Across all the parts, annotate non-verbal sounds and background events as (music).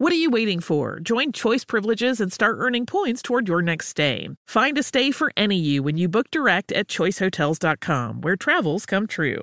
What are you waiting for? Join Choice Privileges and start earning points toward your next stay. Find a stay for any you when you book direct at choicehotels.com, where travels come true.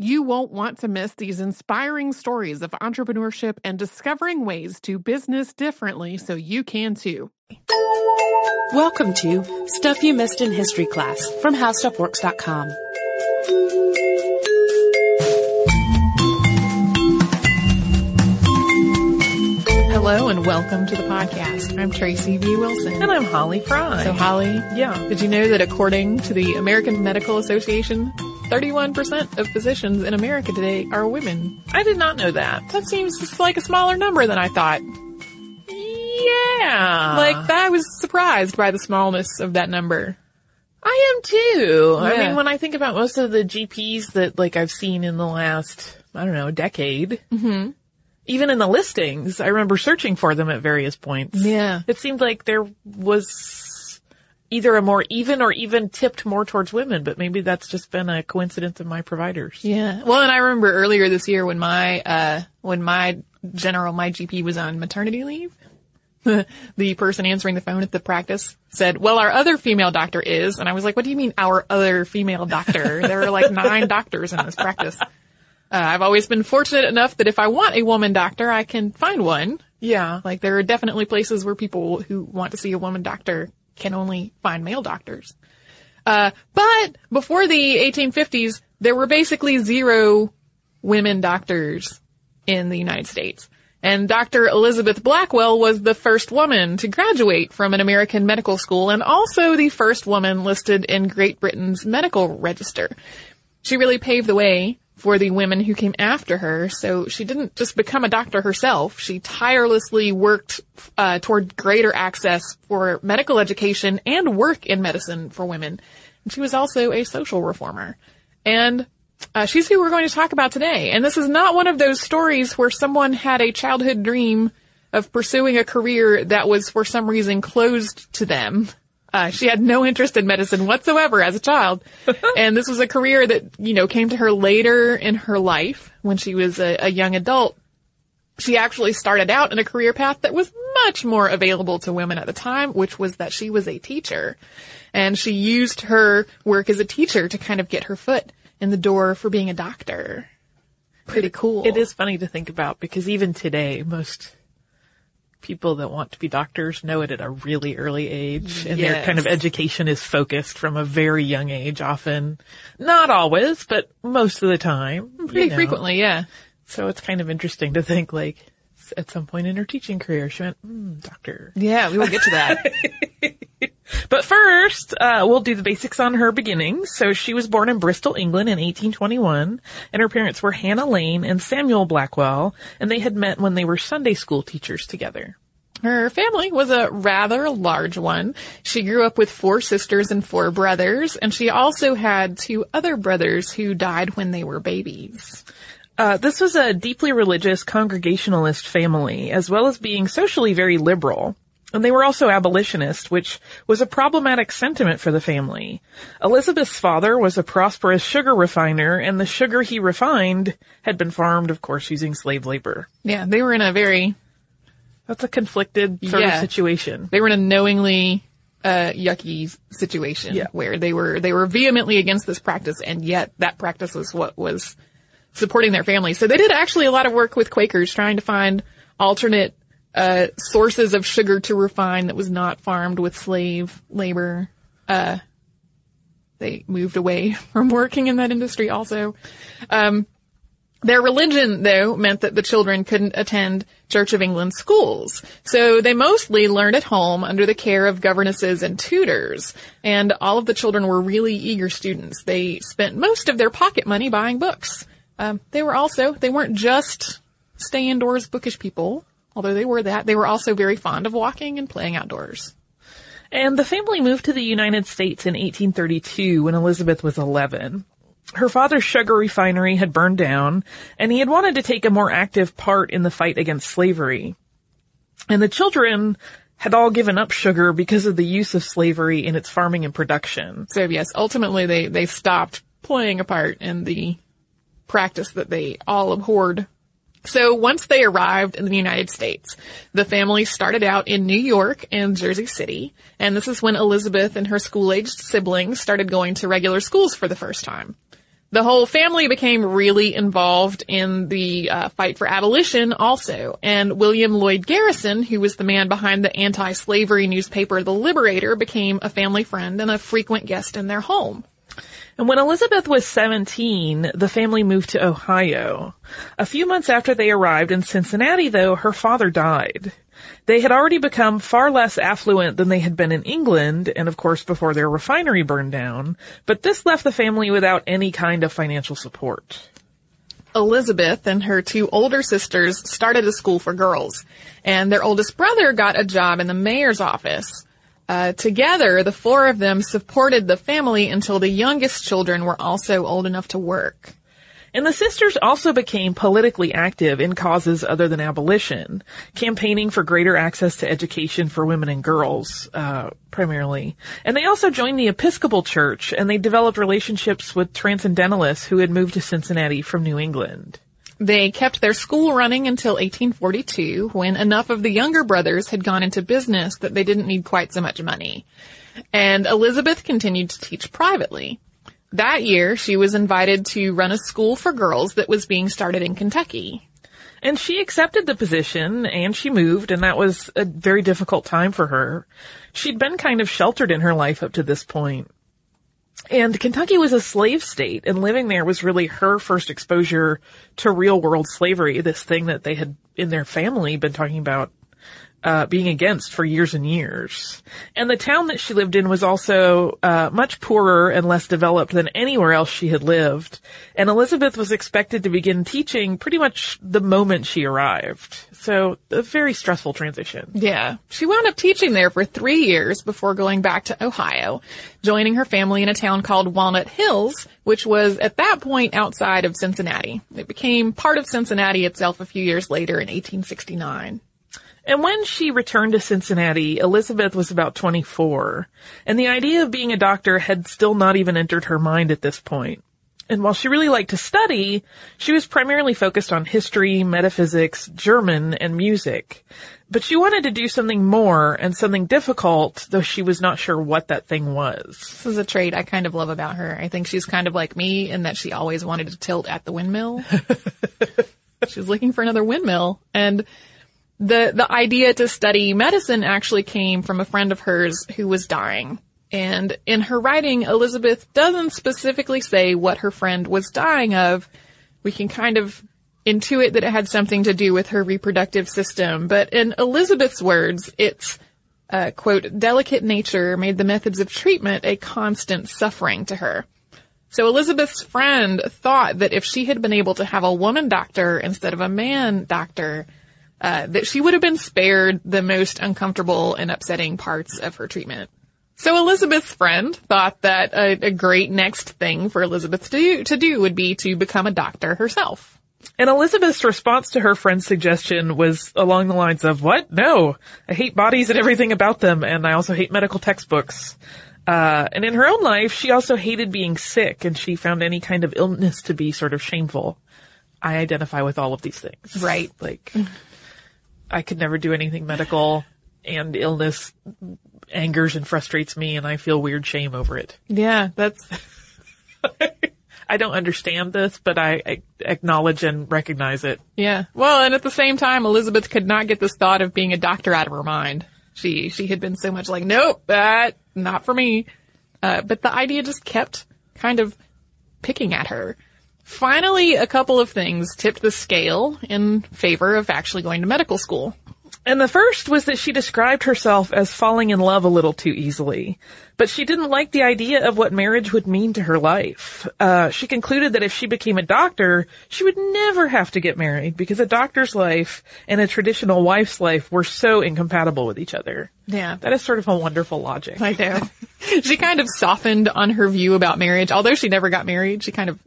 You won't want to miss these inspiring stories of entrepreneurship and discovering ways to business differently so you can too. Welcome to Stuff You Missed in History Class from HowStuffWorks.com. Hello and welcome to the podcast. I'm Tracy V. Wilson. And I'm Holly Fry. So, Holly, yeah. did you know that according to the American Medical Association, 31% of physicians in America today are women? I did not know that. That seems like a smaller number than I thought. Yeah. Like, I was surprised by the smallness of that number. I am too. I mean, when I think about most of the GPs that like I've seen in the last, I don't know, decade, Mm-hmm. even in the listings, I remember searching for them at various points. Yeah. It seemed like there was either a more even or even tipped more towards women, but maybe that's just been a coincidence of my providers. Yeah. Well, and I remember earlier this year when my, uh, when my general, my GP was on maternity leave, (laughs) the person answering the phone at the practice said, well, our other female doctor is, and I was like, what do you mean our other female doctor? there are like nine (laughs) doctors in this practice. Uh, I've always been fortunate enough that if I want a woman doctor, I can find one. Yeah. Like there are definitely places where people who want to see a woman doctor can only find male doctors. Uh, but before the 1850s, there were basically zero women doctors in the United States. And Dr. Elizabeth Blackwell was the first woman to graduate from an American medical school and also the first woman listed in Great Britain's medical register. She really paved the way for the women who came after her. So she didn't just become a doctor herself. She tirelessly worked uh, toward greater access for medical education and work in medicine for women. And she was also a social reformer. And uh, she's who we're going to talk about today. And this is not one of those stories where someone had a childhood dream of pursuing a career that was for some reason closed to them. Uh, she had no interest in medicine whatsoever as a child. (laughs) and this was a career that, you know, came to her later in her life when she was a, a young adult. She actually started out in a career path that was much more available to women at the time, which was that she was a teacher. And she used her work as a teacher to kind of get her foot in the door for being a doctor. Pretty cool. It is funny to think about because even today, most people that want to be doctors know it at a really early age and their kind of education is focused from a very young age often. Not always, but most of the time. Pretty you know. frequently, yeah. So it's kind of interesting to think like at some point in her teaching career, she went, mm, doctor. Yeah, we will get to that. (laughs) But first, uh, we'll do the basics on her beginnings. So she was born in Bristol, England in 1821, and her parents were Hannah Lane and Samuel Blackwell, and they had met when they were Sunday school teachers together. Her family was a rather large one. She grew up with four sisters and four brothers, and she also had two other brothers who died when they were babies. Uh, this was a deeply religious Congregationalist family, as well as being socially very liberal. And they were also abolitionists, which was a problematic sentiment for the family. Elizabeth's father was a prosperous sugar refiner, and the sugar he refined had been farmed, of course, using slave labor. Yeah, they were in a very That's a conflicted sort Yeah. of situation. they were in a knowingly uh, yucky situation Yeah. where they were they were vehemently against this practice, and yet that practice was what was supporting their family. So they did actually a lot of work with Quakers trying to find alternate uh, sources of sugar to refine that was not farmed with slave labor. Uh, they moved away (laughs) from working in that industry also. Um, their religion, though, meant that the children couldn't attend Church of England schools. So they mostly learned at home under the care of governesses and tutors. And all of the children were really eager students. They spent most of their pocket money buying books. Um, they were also, they weren't just stay indoors bookish people, although they were that. They were also very fond of walking and playing outdoors. And the family moved to the United States in 1832 when Elizabeth was 11. Her father's sugar refinery had burned down, and he had wanted to take a more active part in the fight against slavery. And the children had all given up sugar because of the use of slavery in its farming and production. So yes, ultimately they, they stopped playing a part in the practice that they all abhorred. So once they arrived in the United States, the family started out in New York and Jersey City, and this is when Elizabeth and her school-aged siblings started going to regular schools for the first time. The whole family became really involved in the uh, fight for abolition also, and William Lloyd Garrison, who was the man behind the anti-slavery newspaper The Liberator, became a family friend and a frequent guest in their home. And when Elizabeth was 17, the family moved to Ohio. A few months after they arrived in Cincinnati, though, her father died. They had already become far less affluent than they had been in England, and of course before their refinery burned down, but this left the family without any kind of financial support. Elizabeth and her two older sisters started a school for girls, and their oldest brother got a job in the mayor's office. Uh, together, the four of them supported the family until the youngest children were also old enough to work. And the sisters also became politically active in causes other than abolition, campaigning for greater access to education for women and girls, uh, primarily. And they also joined the Episcopal Church, and they developed relationships with transcendentalists who had moved to Cincinnati from New England. They kept their school running until 1842 when enough of the younger brothers had gone into business that they didn't need quite so much money. And Elizabeth continued to teach privately. That year, she was invited to run a school for girls that was being started in Kentucky. And she accepted the position and she moved and that was a very difficult time for her. She'd been kind of sheltered in her life up to this point. And Kentucky was a slave state and living there was really her first exposure to real world slavery, this thing that they had in their family been talking about uh, being against for years and years. And the town that she lived in was also uh, much poorer and less developed than anywhere else she had lived. And Elizabeth was expected to begin teaching pretty much the moment she arrived. So a very stressful transition. Yeah. She wound up teaching there for three years before going back to Ohio, joining her family in a town called Walnut Hills, which was at that point outside of Cincinnati. It became part of Cincinnati itself a few years later in 1869. And when she returned to Cincinnati, Elizabeth was about 24, and the idea of being a doctor had still not even entered her mind at this point. And while she really liked to study, she was primarily focused on history, metaphysics, German, and music. But she wanted to do something more and something difficult, though she was not sure what that thing was. This is a trait I kind of love about her. I think she's kind of like me in that she always wanted to tilt at the windmill. (laughs) she was looking for another windmill. And the, the idea to study medicine actually came from a friend of hers who was dying. And in her writing, Elizabeth doesn't specifically say what her friend was dying of. We can kind of intuit that it had something to do with her reproductive system. But in Elizabeth's words, it's uh, quote, delicate nature made the methods of treatment a constant suffering to her. So Elizabeth's friend thought that if she had been able to have a woman doctor instead of a man doctor, uh, that she would have been spared the most uncomfortable and upsetting parts of her treatment. So Elizabeth's friend thought that a, a great next thing for Elizabeth to do, to do would be to become a doctor herself. And Elizabeth's response to her friend's suggestion was along the lines of, what? No. I hate bodies and everything about them, and I also hate medical textbooks. Uh, and in her own life, she also hated being sick, and she found any kind of illness to be sort of shameful. I identify with all of these things. Right. Like, I could never do anything medical, and illness angers and frustrates me, and I feel weird shame over it. Yeah, that's, (laughs) I don't understand this, but I, I acknowledge and recognize it. yeah. Well, and at the same time, Elizabeth could not get this thought of being a doctor out of her mind. She, she had been so much like, nope, that, not for me. Uh, but the idea just kept kind of picking at her. Finally, a couple of things tipped the scale in favor of actually going to medical school. And the first was that she described herself as falling in love a little too easily. But she didn't like the idea of what marriage would mean to her life. Uh, she concluded that if she became a doctor, she would never have to get married because a doctor's life and a traditional wife's life were so incompatible with each other. Yeah. That is sort of a wonderful logic. I know. (laughs) she kind of softened on her view about marriage. Although she never got married, she kind of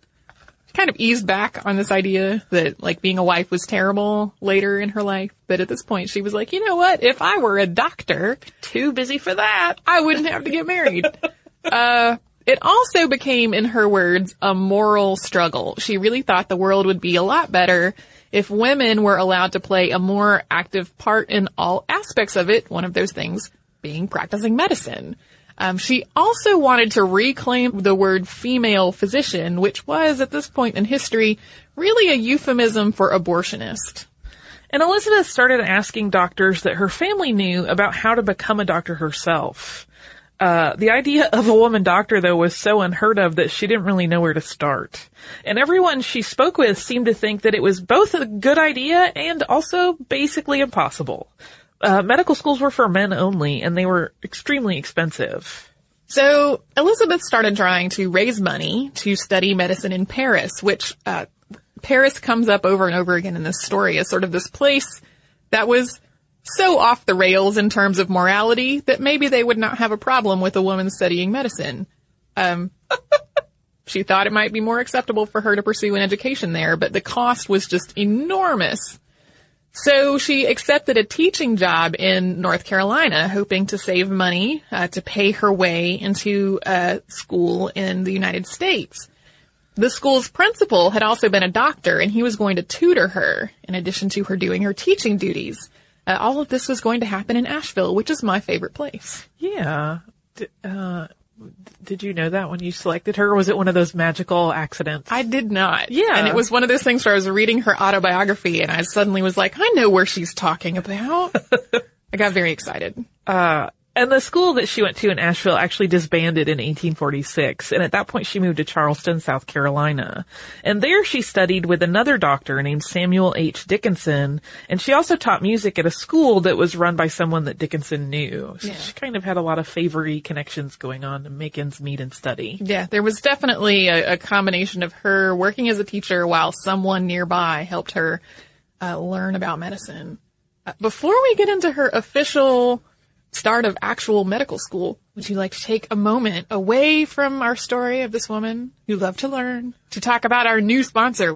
kind of eased back on this idea that like being a wife was terrible later in her life. But at this point she was like, you know what? If I were a doctor, Too busy for that. I wouldn't have to get married. (laughs) uh, it also became, in her words, a moral struggle. She really thought the world would be a lot better if women were allowed to play a more active part in all aspects of it. One of those things being practicing medicine. Um, she also wanted to reclaim the word female physician, which was at this point in history really a euphemism for abortionist. And Elizabeth started asking doctors that her family knew about how to become a doctor herself. Uh, the idea of a woman doctor, though, was so unheard of that she didn't really know where to start. And everyone she spoke with seemed to think that it was both a good idea and also basically impossible. Uh, medical schools were for men only, and they were extremely expensive. So Elizabeth started trying to raise money to study medicine in Paris, which uh, Paris comes up over and over again in this story as sort of this place that was so off the rails in terms of morality that maybe they would not have a problem with a woman studying medicine. Um, (laughs) she thought it might be more acceptable for her to pursue an education there, but the cost was just enormous. So she accepted a teaching job in North Carolina, hoping to save money uh, to pay her way into a school in the United States. The school's principal had also been a doctor, and he was going to tutor her in addition to her doing her teaching duties. Uh, all of this was going to happen in Asheville, which is my favorite place. Yeah. Uh, did you know that when you selected her? Was it one of those magical accidents? I did not. Yeah. And it was one of those things where I was reading her autobiography and I suddenly was like, I know where she's talking about. (laughs) I got very excited. Uh, and the school that she went to in Asheville actually disbanded in 1846, and at that point she moved to Charleston, South Carolina. And there she studied with another doctor named Samuel H. Dickinson, and she also taught music at a school that was run by someone that Dickinson knew. So Yeah. she kind of had a lot of favory connections going on to make ends meet and study. Yeah, there was definitely a, a combination of her working as a teacher while someone nearby helped her uh, learn about medicine. Uh, before we get into her official start of actual medical school, would you like to take a moment away from our story of this woman who loved to learn to talk about our new sponsor?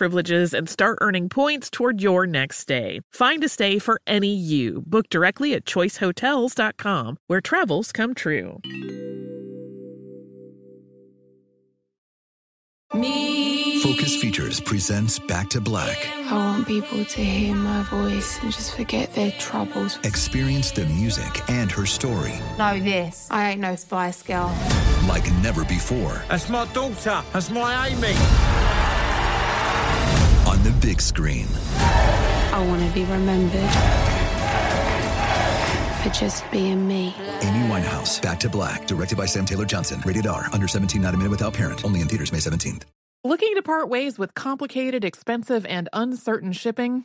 privileges and start earning points toward your next stay. Find a stay for any you. Book directly at choicehotels.com, where travels come true. Focus Features presents Back to Black. I want people to hear my voice and just forget their troubles. Experience the music and her story Know this. I ain't no Spice Girl. like never before That's my daughter. That's my Amy. On the big screen. I want to be remembered for just being me. Amy Winehouse, Back to Black, directed by Sam Taylor Johnson. Rated R, under 17, not a minute without parent. Only in theaters May 17th. Looking to part ways with complicated, expensive, and uncertain shipping?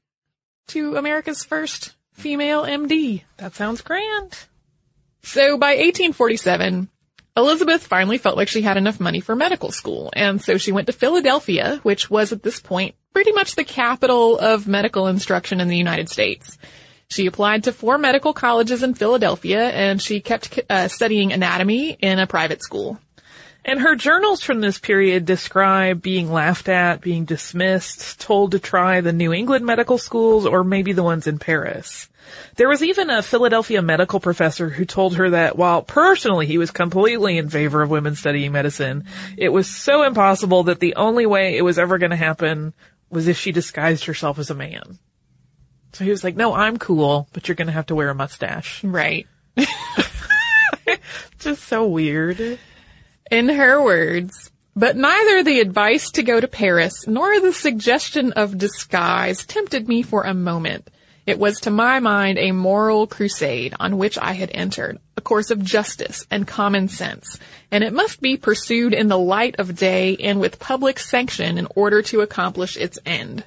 to America's first female MD. That sounds grand. So by 1847, Elizabeth finally felt like she had enough money for medical school, and so she went to Philadelphia, which was at this point pretty much the capital of medical instruction in the United States. She applied to four medical colleges in Philadelphia, and she kept uh, studying anatomy in a private school. And her journals from this period describe being laughed at, being dismissed, told to try the New England medical schools or maybe the ones in Paris. There was even a Philadelphia medical professor who told her that while personally he was completely in favor of women studying medicine, it was so impossible that the only way it was ever going to happen was if she disguised herself as a man. So he was like, no, I'm cool, but you're going to have to wear a mustache. Right. (laughs) Just so weird. In her words, but neither the advice to go to Paris nor the suggestion of disguise tempted me for a moment. It was to my mind a moral crusade on which I had entered, a course of justice and common sense, and it must be pursued in the light of day and with public sanction in order to accomplish its end.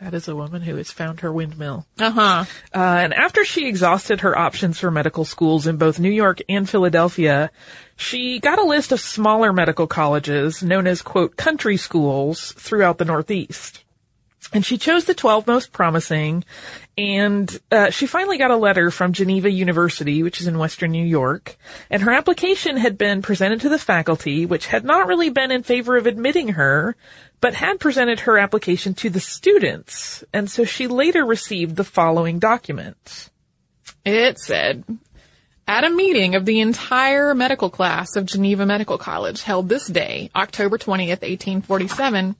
That is a woman who has found her windmill. Uh-huh. Uh, and after she exhausted her options for medical schools in both New York and Philadelphia, she got a list of smaller medical colleges known as, quote, country schools throughout the Northeast. And she chose the 12 most promising, and uh, she finally got a letter from Geneva University, which is in western New York, and her application had been presented to the faculty, which had not really been in favor of admitting her, but had presented her application to the students, and so she later received the following document. It said, at a meeting of the entire medical class of Geneva Medical College held this day, October 20th, 1847,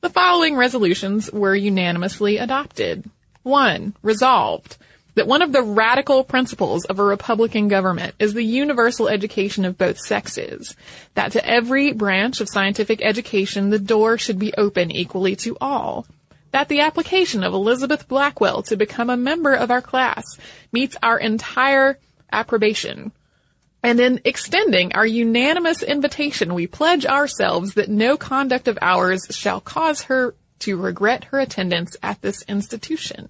the following resolutions were unanimously adopted. One, resolved that one of the radical principles of a republican government is the universal education of both sexes, that to every branch of scientific education the door should be open equally to all, that the application of Elizabeth Blackwell to become a member of our class meets our entire approbation. And in extending our unanimous invitation, we pledge ourselves that no conduct of ours shall cause her to regret her attendance at this institution.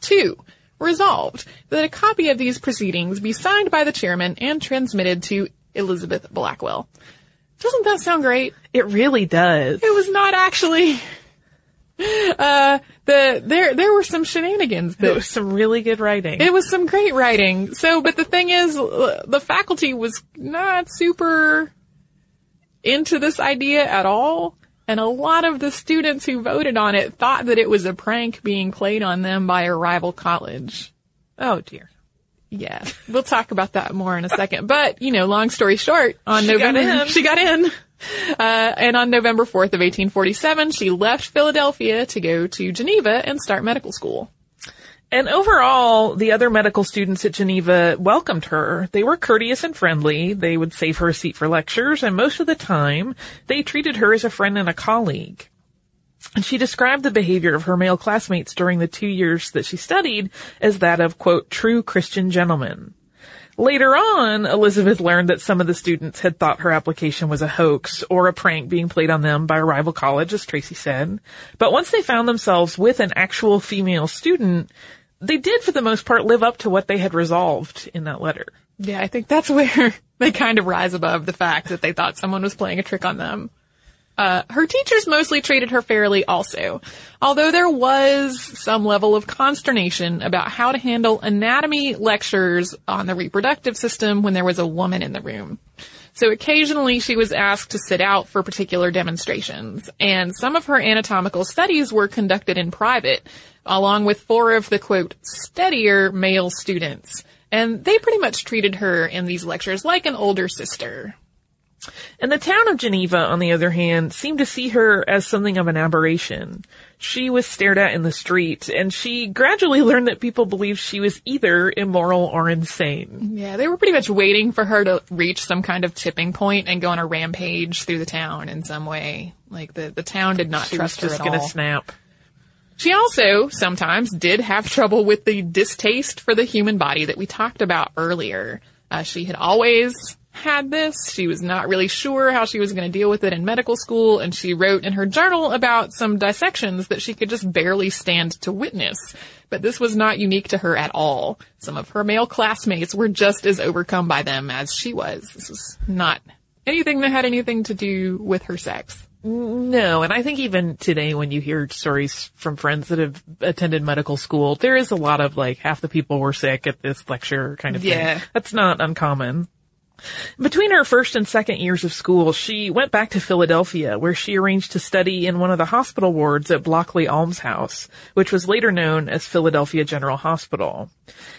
Two, resolved that a copy of these proceedings be signed by the chairman and transmitted to Elizabeth Blackwell. Doesn't that sound great? It really does. It was not actually. Uh, the there there were some shenanigans. There was some really good writing. It was some great writing. So, but the thing is, the faculty was not super into this idea at all. And a lot of the students who voted on it thought that it was a prank being played on them by a rival college. Oh dear. Yeah, we'll talk about that more in a second. But, you know, long story short, on She November, got (laughs) she got in. Uh, and on November 4th of 1847, she left Philadelphia to go to Geneva and start medical school. And overall, the other medical students at Geneva welcomed her. They were courteous and friendly. They would save her a seat for lectures, and most of the time, they treated her as a friend and a colleague. And she described the behavior of her male classmates during the two years that she studied as that of, quote, true Christian gentlemen. Later on, Elizabeth learned that some of the students had thought her application was a hoax or a prank being played on them by a rival college, as Tracy said. But once they found themselves with an actual female student, they did for the most part live up to what they had resolved in that letter. Yeah, I think that's (laughs) where they kind of rise above the fact that they thought someone was playing a trick on them. Uh, her teachers mostly treated her fairly also, although there was some level of consternation about how to handle anatomy lectures on the reproductive system when there was a woman in the room. So occasionally she was asked to sit out for particular demonstrations, and some of her anatomical studies were conducted in private, along with four of the quote, steadier male students. And they pretty much treated her in these lectures like an older sister. And the town of Geneva, on the other hand, seemed to see her as something of an aberration. She was stared at in the street, and she gradually (laughs) learned that people believed she was either immoral or insane. Yeah, they were pretty much waiting for her to reach some kind of tipping point and go on a rampage through the town in some way. Like the, the town did not She trust was just her at gonna all. snap. She also sometimes did have trouble with the distaste for the human body that we talked about earlier. Uh, she had always had this. She was not really sure how she was going to deal with it in medical school, and she wrote in her journal about some dissections that she could just barely stand to witness. But this was not unique to her at all. Some of her male classmates were just as overcome by them as she was. This was not anything that had anything to do with her sex. No, and I think even today when you hear stories from friends that have attended medical school, there is a lot of like half the people were sick at this lecture kind of Yeah. thing. That's not uncommon. Between her first and second years of school, she went back to Philadelphia where she arranged to study in one of the hospital wards at Blockley Almshouse, which was later known as Philadelphia General Hospital.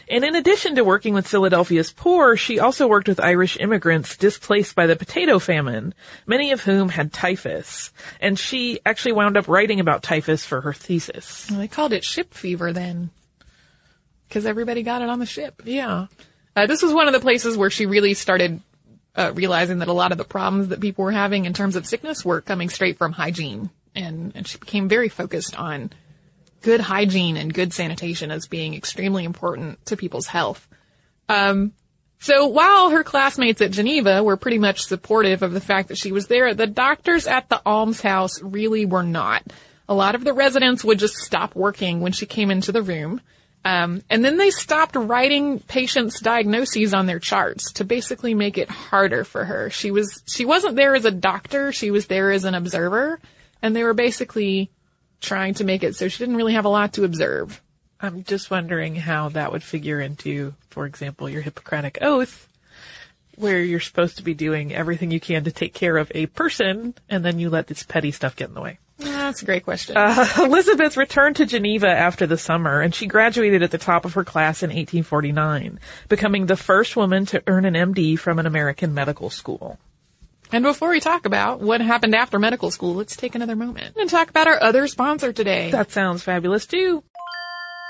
And in addition to working with Philadelphia's poor, she also worked with Irish immigrants displaced by the potato famine, many of whom had typhus. And she actually wound up writing about typhus for her thesis. Well, they called it ship fever then. Because everybody got it on the ship. Yeah. Uh, this was one of the places where she really started uh, realizing that a lot of the problems that people were having in terms of sickness were coming straight from hygiene. And, and she became very focused on good hygiene and good sanitation as being extremely important to people's health. Um, so while her classmates at Geneva were pretty much supportive of the fact that she was there, the doctors at the almshouse really were not. A lot of the residents would just stop working when she came into the room. Um, and then they stopped writing patients' diagnoses on their charts to basically make it harder for her. She was she wasn't there as a doctor; she was there as an observer, and they were basically trying to make it so she didn't really have a lot to observe. I'm just wondering how that would figure into, for example, your Hippocratic Oath, where you're supposed to be doing everything you can to take care of a person, and then you let this petty stuff get in the way. That's a great question. Uh, (laughs) Elizabeth returned to Geneva after the summer, and she graduated at the top of her class in 1849, becoming the first woman to earn an MD from an American medical school. And before we talk about what happened after medical school, let's take another moment and talk about our other sponsor today. That sounds fabulous too.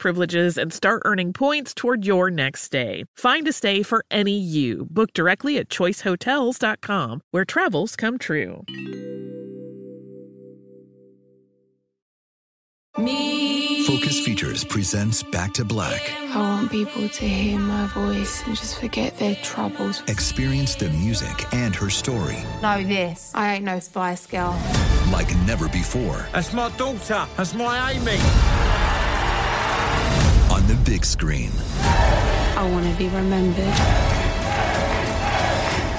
privileges and start earning points toward your next stay. Find a stay for any you. Book directly at choicehotels.com, where travels come true. Me. Focus Features presents Back to Black. I want people to hear my voice and just forget their troubles. Experience the music and her story. Know this. I ain't no Spice Girl. Like never before. That's my daughter. That's my Amy. On the big screen. I want to be remembered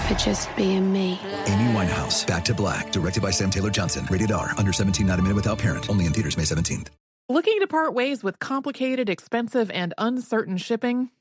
for just being me. Amy Winehouse, Back to Black, directed by Sam Taylor Johnson. Rated R, under 17, not a minute without parent. Only in theaters May 17th. Looking to part ways with complicated, expensive, and uncertain shipping?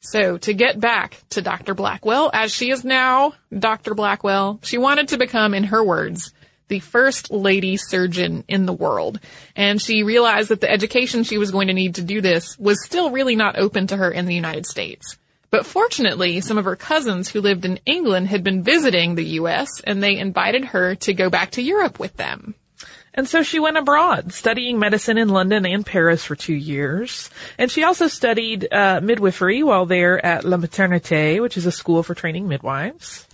So to get back to Dr. Blackwell, as she is now Dr. Blackwell, she wanted to become, in her words, the first lady surgeon in the world. And she realized that the education she was going to need to do this was still really not open to her in the United States. But fortunately, some of her cousins who lived in England had been visiting the US and they invited her to go back to Europe with them. And so she went abroad, studying medicine in London and Paris for two years. And she also studied uh, midwifery while there at La Maternité, which is a school for training midwives.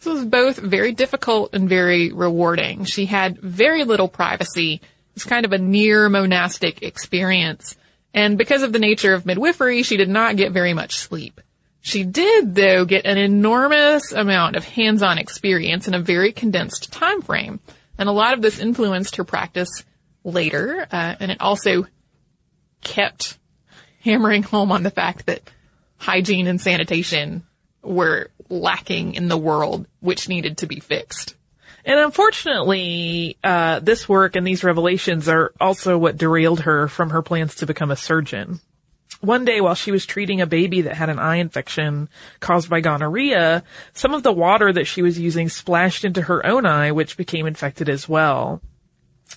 This was both very difficult and very rewarding. She had very little privacy. It's kind of a near monastic experience. And because of the nature of midwifery, she did not get very much sleep. She did, though, get an enormous amount of hands-on experience in a very condensed time frame. And a lot of this influenced her practice later, uh, and it also kept hammering home on the fact that hygiene and sanitation were lacking in the world, which needed to be fixed. And unfortunately, uh, this work and these revelations are also what derailed her from her plans to become a surgeon. One day while she was treating a baby that had an eye infection caused by gonorrhea, some of the water that she was using splashed into her own eye, which became infected as well.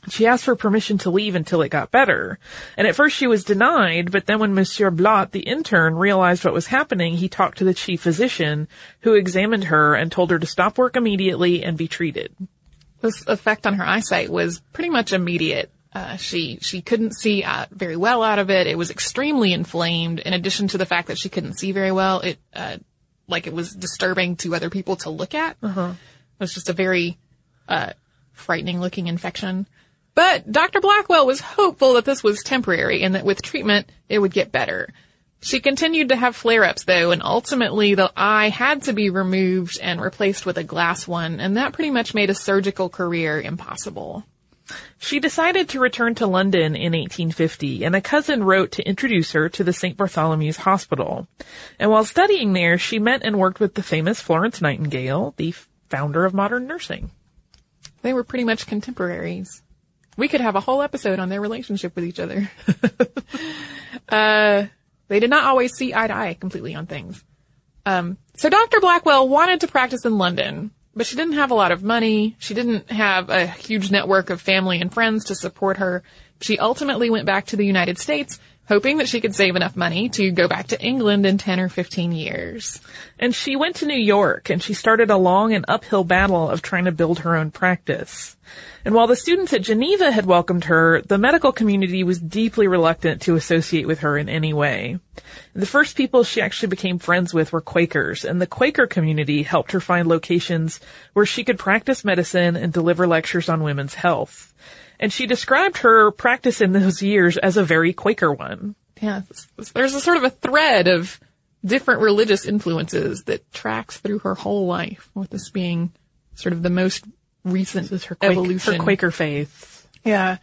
She asked for permission to leave until it got better. And at first she was denied, but then when Monsieur Blot, the intern, realized what was happening, he talked to the chief physician, who examined her and told her to stop work immediately and be treated. This effect on her eyesight was pretty much immediate. Uh, she she couldn't see uh, very well out of it. It was extremely inflamed. In addition to the fact that she couldn't see very well, it uh, like it was disturbing to other people to look at. Uh-huh. It was just a very uh, frightening looking infection. But Dr. Blackwell was hopeful that this was temporary and that with treatment it would get better. She continued to have flare-ups though, and ultimately the eye had to be removed and replaced with a glass one, and that pretty much made a surgical career impossible. She decided to return to London in 1850, and a cousin wrote to introduce her to the St. Bartholomew's Hospital. And while studying there, she met and worked with the famous Florence Nightingale, the founder of modern nursing. They were pretty much contemporaries. We could have a whole episode on their relationship with each other. (laughs) uh, they did not always see eye to eye completely on things. Um, so Dr. Blackwell wanted to practice in London, but she didn't have a lot of money. She didn't have a huge network of family and friends to support her. She ultimately went back to the United States, hoping that she could save enough money to go back to England in 10 or 15 years. And she went to New York and she started a long and uphill battle of trying to build her own practice. And while the students at Geneva had welcomed her, the medical community was deeply reluctant to associate with her in any way. The first people she actually became friends with were Quakers, and the Quaker community helped her find locations where she could practice medicine and deliver lectures on women's health. And she described her practice in those years as a very Quaker one. Yeah, there's a sort of a thread of different religious influences that tracks through her whole life, with this being sort of the most recent this is her Quaker, evolution. Her Quaker faith. Yeah.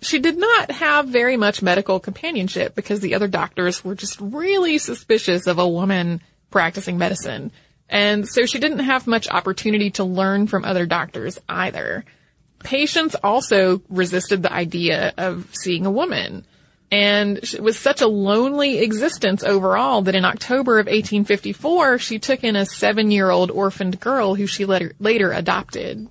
She did not have very much medical companionship because the other doctors were just really suspicious of a woman practicing medicine. And so she didn't have much opportunity to learn from other doctors either. Patients also resisted the idea of seeing a woman. And it was such a lonely existence overall that in October of 1854, she took in a seven-year-old orphaned girl who she later, later adopted.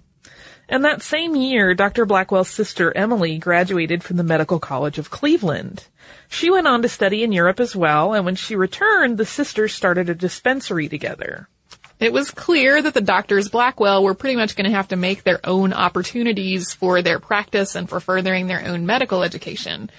And that same year, Dr. Blackwell's sister Emily graduated from the Medical College of Cleveland. She went on to study in Europe as well, and when she returned, the sisters started a dispensary together. It was clear that the doctors Blackwell were pretty much going to have to make their own opportunities for their practice and for furthering their own medical education.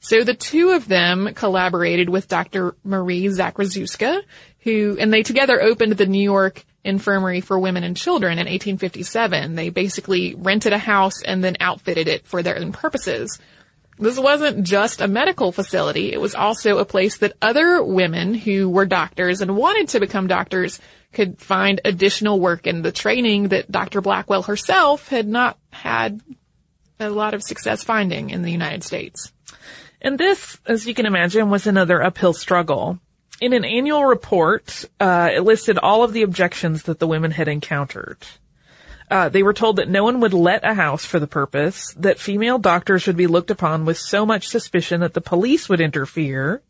So the two of them collaborated with Dr. Marie Zakrzewska, who, and they together opened the New York infirmary for women and children in 1857. They basically rented a house and then outfitted it for their own purposes. This wasn't just a medical facility. It was also a place that other women who were doctors and wanted to become doctors could find additional work in the training that Dr. Blackwell herself had not had a lot of success finding in the United States. And this, as you can imagine, was another uphill struggle in an annual report, uh, it listed all of the objections that the women had encountered. Uh, they were told that no one would let a house for the purpose, that female doctors would be looked upon with so much suspicion that the police would interfere,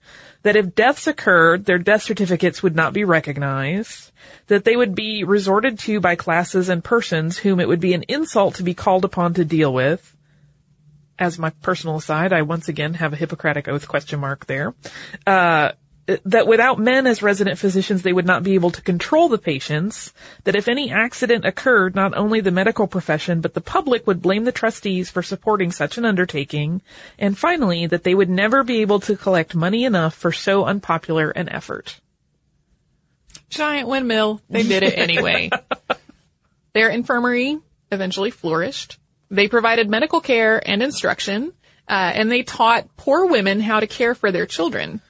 that if deaths occurred, their death certificates would not be recognized, that they would be resorted to by classes and persons whom it would be an insult to be called upon to deal with. As my personal aside, I once again have a Hippocratic oath question mark there. Uh, that without men as resident physicians, they would not be able to control the patients, that if any accident occurred, not only the medical profession, but the public would blame the trustees for supporting such an undertaking, and finally, that they would never be able to collect money enough for so unpopular an effort. Giant windmill. They did it anyway. (laughs) Their infirmary eventually flourished. They provided medical care and instruction, uh, and they taught poor women how to care for their children.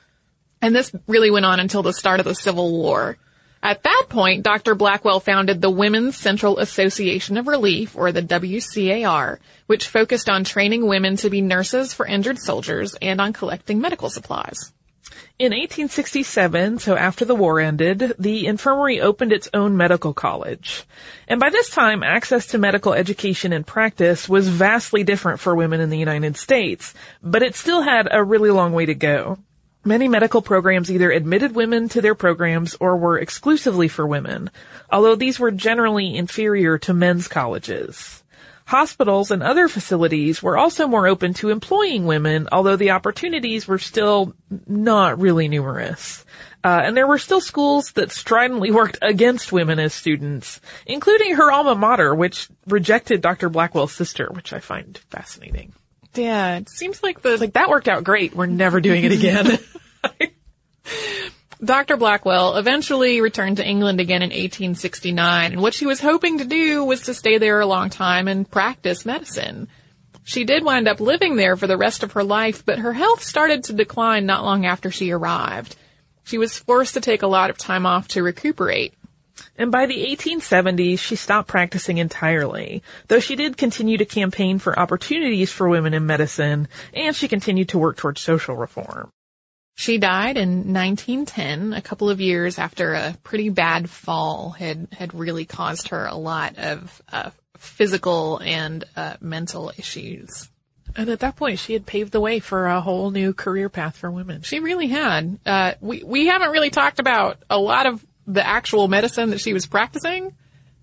And this really went on until the start of the Civil War. At that point, Dr. Blackwell founded the Women's Central Association of Relief, or the WCAR, which focused on training women to be nurses for injured soldiers and on collecting medical supplies. In 1867, so after the war ended, the infirmary opened its own medical college. And by this time, access to medical education and practice was vastly different for women in the United States, but it still had a really long way to go. Many medical programs either admitted women to their programs or were exclusively for women, although these were generally inferior to men's colleges. Hospitals and other facilities were also more open to employing women, although the opportunities were still not really numerous. Uh, and there were still schools that stridently (laughs) worked against women as students, including her alma mater, which rejected Dr. Blackwell's sister, which I find fascinating. Yeah, it seems like the like that worked out great. We're never doing it again. (laughs) Dr. Blackwell eventually returned to England again in 1869, and what she was hoping to do was to stay there a long time and practice medicine. She did wind up living there for the rest of her life, but her health started to decline not long after she arrived. She was forced to take a lot of time off to recuperate. And by the 1870s, she stopped practicing entirely, though she did continue to campaign for opportunities for women in medicine, and she continued to work towards social reform. She died in 1910, a couple of years after a pretty bad fall had, had really caused her a lot of uh, physical and uh, mental issues. And at that point, she had paved the way for a whole new career path for women. She really had. Uh, we we haven't really talked about a lot of the actual medicine that she was practicing.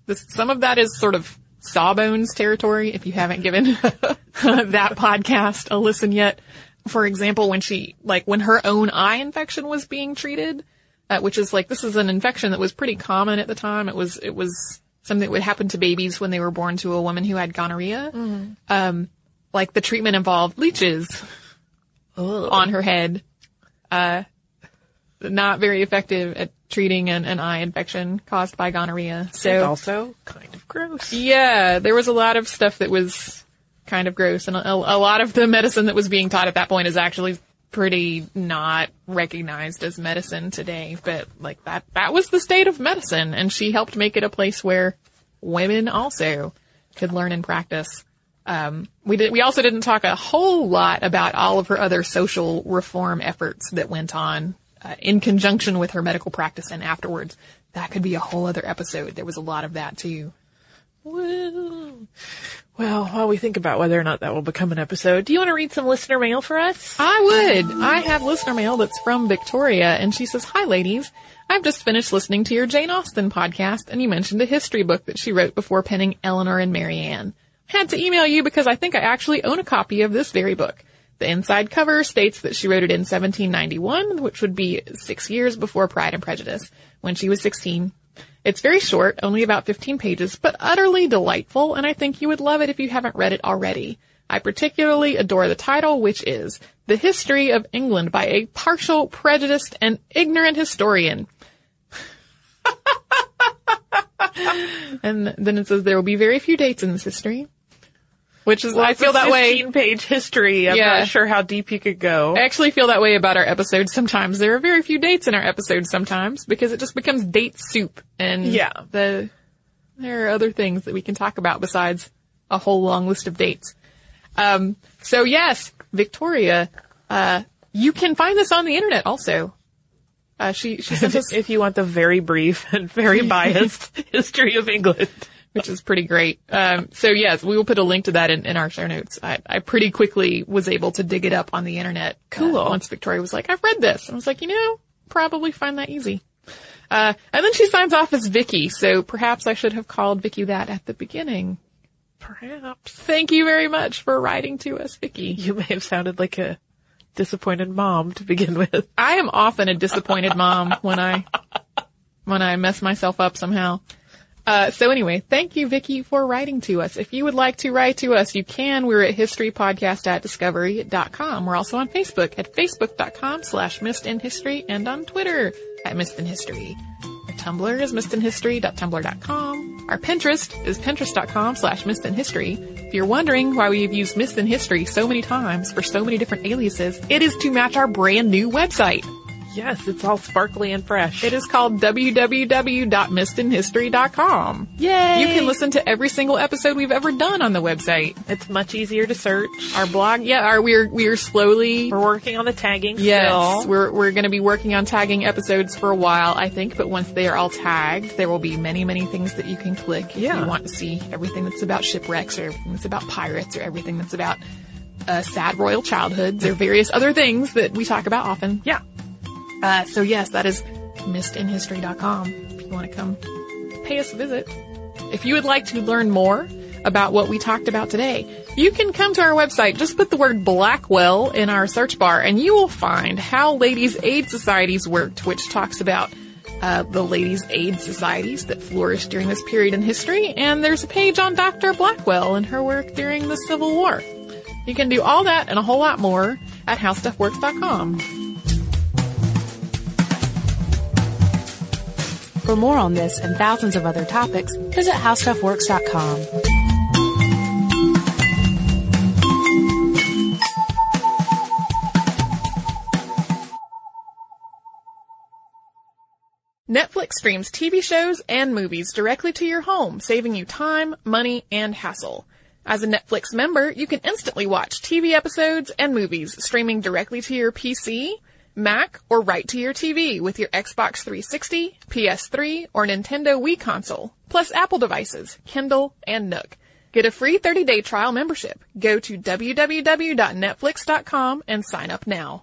This, some of that is sort of sawbones territory. If you haven't given (laughs) that podcast a listen yet, for example, when she like when her own eye infection was being treated, uh, which is like this is an infection that was pretty common at the time. It was it was something that would happen to babies when they were born to a woman who had gonorrhea. Mm-hmm. Um, like the treatment involved leeches Ugh. on her head. Uh, not very effective at treating an, an eye infection caused by gonorrhea. So and also kind of gross. Yeah, there was a lot of stuff that was kind of gross, and a, a lot of the medicine that was being taught at that point is actually pretty not recognized as medicine today. But like that, that was the state of medicine, and she helped make it a place where women also could learn and practice. Um, we did. We also didn't talk a whole lot about all of her other social reform efforts that went on uh, in conjunction with her medical practice and afterwards. That could be a whole other episode. There was a lot of that too. Well, well, while we think about whether or not that will become an episode, do you want to read some listener mail for us? I would. I have listener mail that's from Victoria, and she says, "Hi, ladies." I've just finished listening to your Jane Austen podcast, and you mentioned a history book that she wrote before penning Elinor and Marianne. Had to email you because I think I actually own a copy of this very book. The inside cover states that she wrote it in 1791, which would be six years before Pride and Prejudice, when she was 16. It's very short, only about 15 pages, but utterly delightful, and I think you would love it if you haven't read it already. I particularly adore the title, which is The History of England by a Partial, Prejudiced, and Ignorant Historian. (laughs) and then it says there will be very few dates in this history. Which is, well, I feel that way. page history. I'm yeah. not sure how deep you could go. I actually feel that way about our episodes sometimes. There are very few dates in our episodes sometimes because it just becomes date soup. And yeah, the, there are other things that we can talk about besides a whole long list of dates. Um, so yes, Victoria, uh, you can find this on the internet also. Uh, she, she (laughs) sent us, if you want the very brief and very (laughs) biased history of England which is pretty great. Um, so yes, we will put a link to that in, in our show notes. I, I, pretty quickly was able to dig it up on the internet. Cool. Uh, once Victoria was like, I've read this. I was like, you know, probably find that easy. Uh, and then she signs off as Vicky, so perhaps I should have called Vicky that at the beginning. Perhaps. Thank you very much for writing to us, Vicky. You may have sounded like a disappointed mom to begin with. I am often a disappointed mom when I, when I mess myself up somehow. Uh, so anyway, thank you, Vicky, for writing to us. If you would like to write to us, you can. We're at historypodcast at discovery.com. We're also on Facebook at facebook.com slash missed in history and on Twitter at missed in history. Our Tumblr is missedinhistory.tumblr.com. Our Pinterest is pinterest.com slash missed in history. If you're wondering why we have used missed in history so many times for so many different aliases, it is to match our brand new website. Yes, it's all sparkly and fresh. It is called www.missedinhistory.com. Yay! You can listen to every single episode we've ever done on the website. It's much easier to search. Our blog, yeah, our, we're we're slowly we're working on the tagging. Yes, still. we're we're going to be working on tagging episodes for a while, I think. But once they are all tagged, there will be many many things that you can click yeah. if you want to see everything that's about shipwrecks or everything that's about pirates or everything that's about uh, sad royal childhoods or various other things that we talk about often. Yeah. Uh, so yes, that is missedinhistory.com if you want to come pay us a visit. If you would like to learn more about what we talked about today. You can come to our website, just put the word Blackwell in our search bar, and you will find how ladies' aid societies worked, which talks about uh, the ladies' aid societies that flourished during this period in history, and there's a page on Dr. Blackwell and her work during the Civil War. You can do all that and a whole lot more at howstuffworks.com. For more on this and thousands of other topics, visit howstuffworks.com. Netflix streams TV shows and movies directly to your home, saving you time, money, and hassle. As a Netflix member, you can instantly watch TV episodes and movies streaming directly to your PC, Mac, or right to your TV with your Xbox 360, PS3, or Nintendo Wii console, plus Apple devices, Kindle, and Nook. Get a free 30-day trial membership. Go to www.netflix.com and sign up now.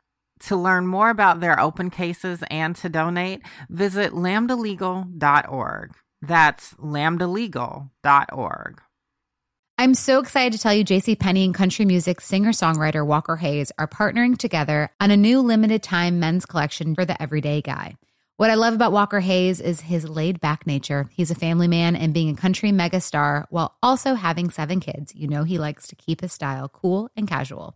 To learn more about their open cases and to donate, visit lambdalegal.org. That's lambdalegal.org. I'm so excited to tell you JC Penney and country music singer-songwriter Walker Hayes are partnering together on a new limited time men's collection for the everyday guy. What I love about Walker Hayes is his laid back nature. He's a family man and being a country megastar while also having seven kids. You know, he likes to keep his style cool and casual.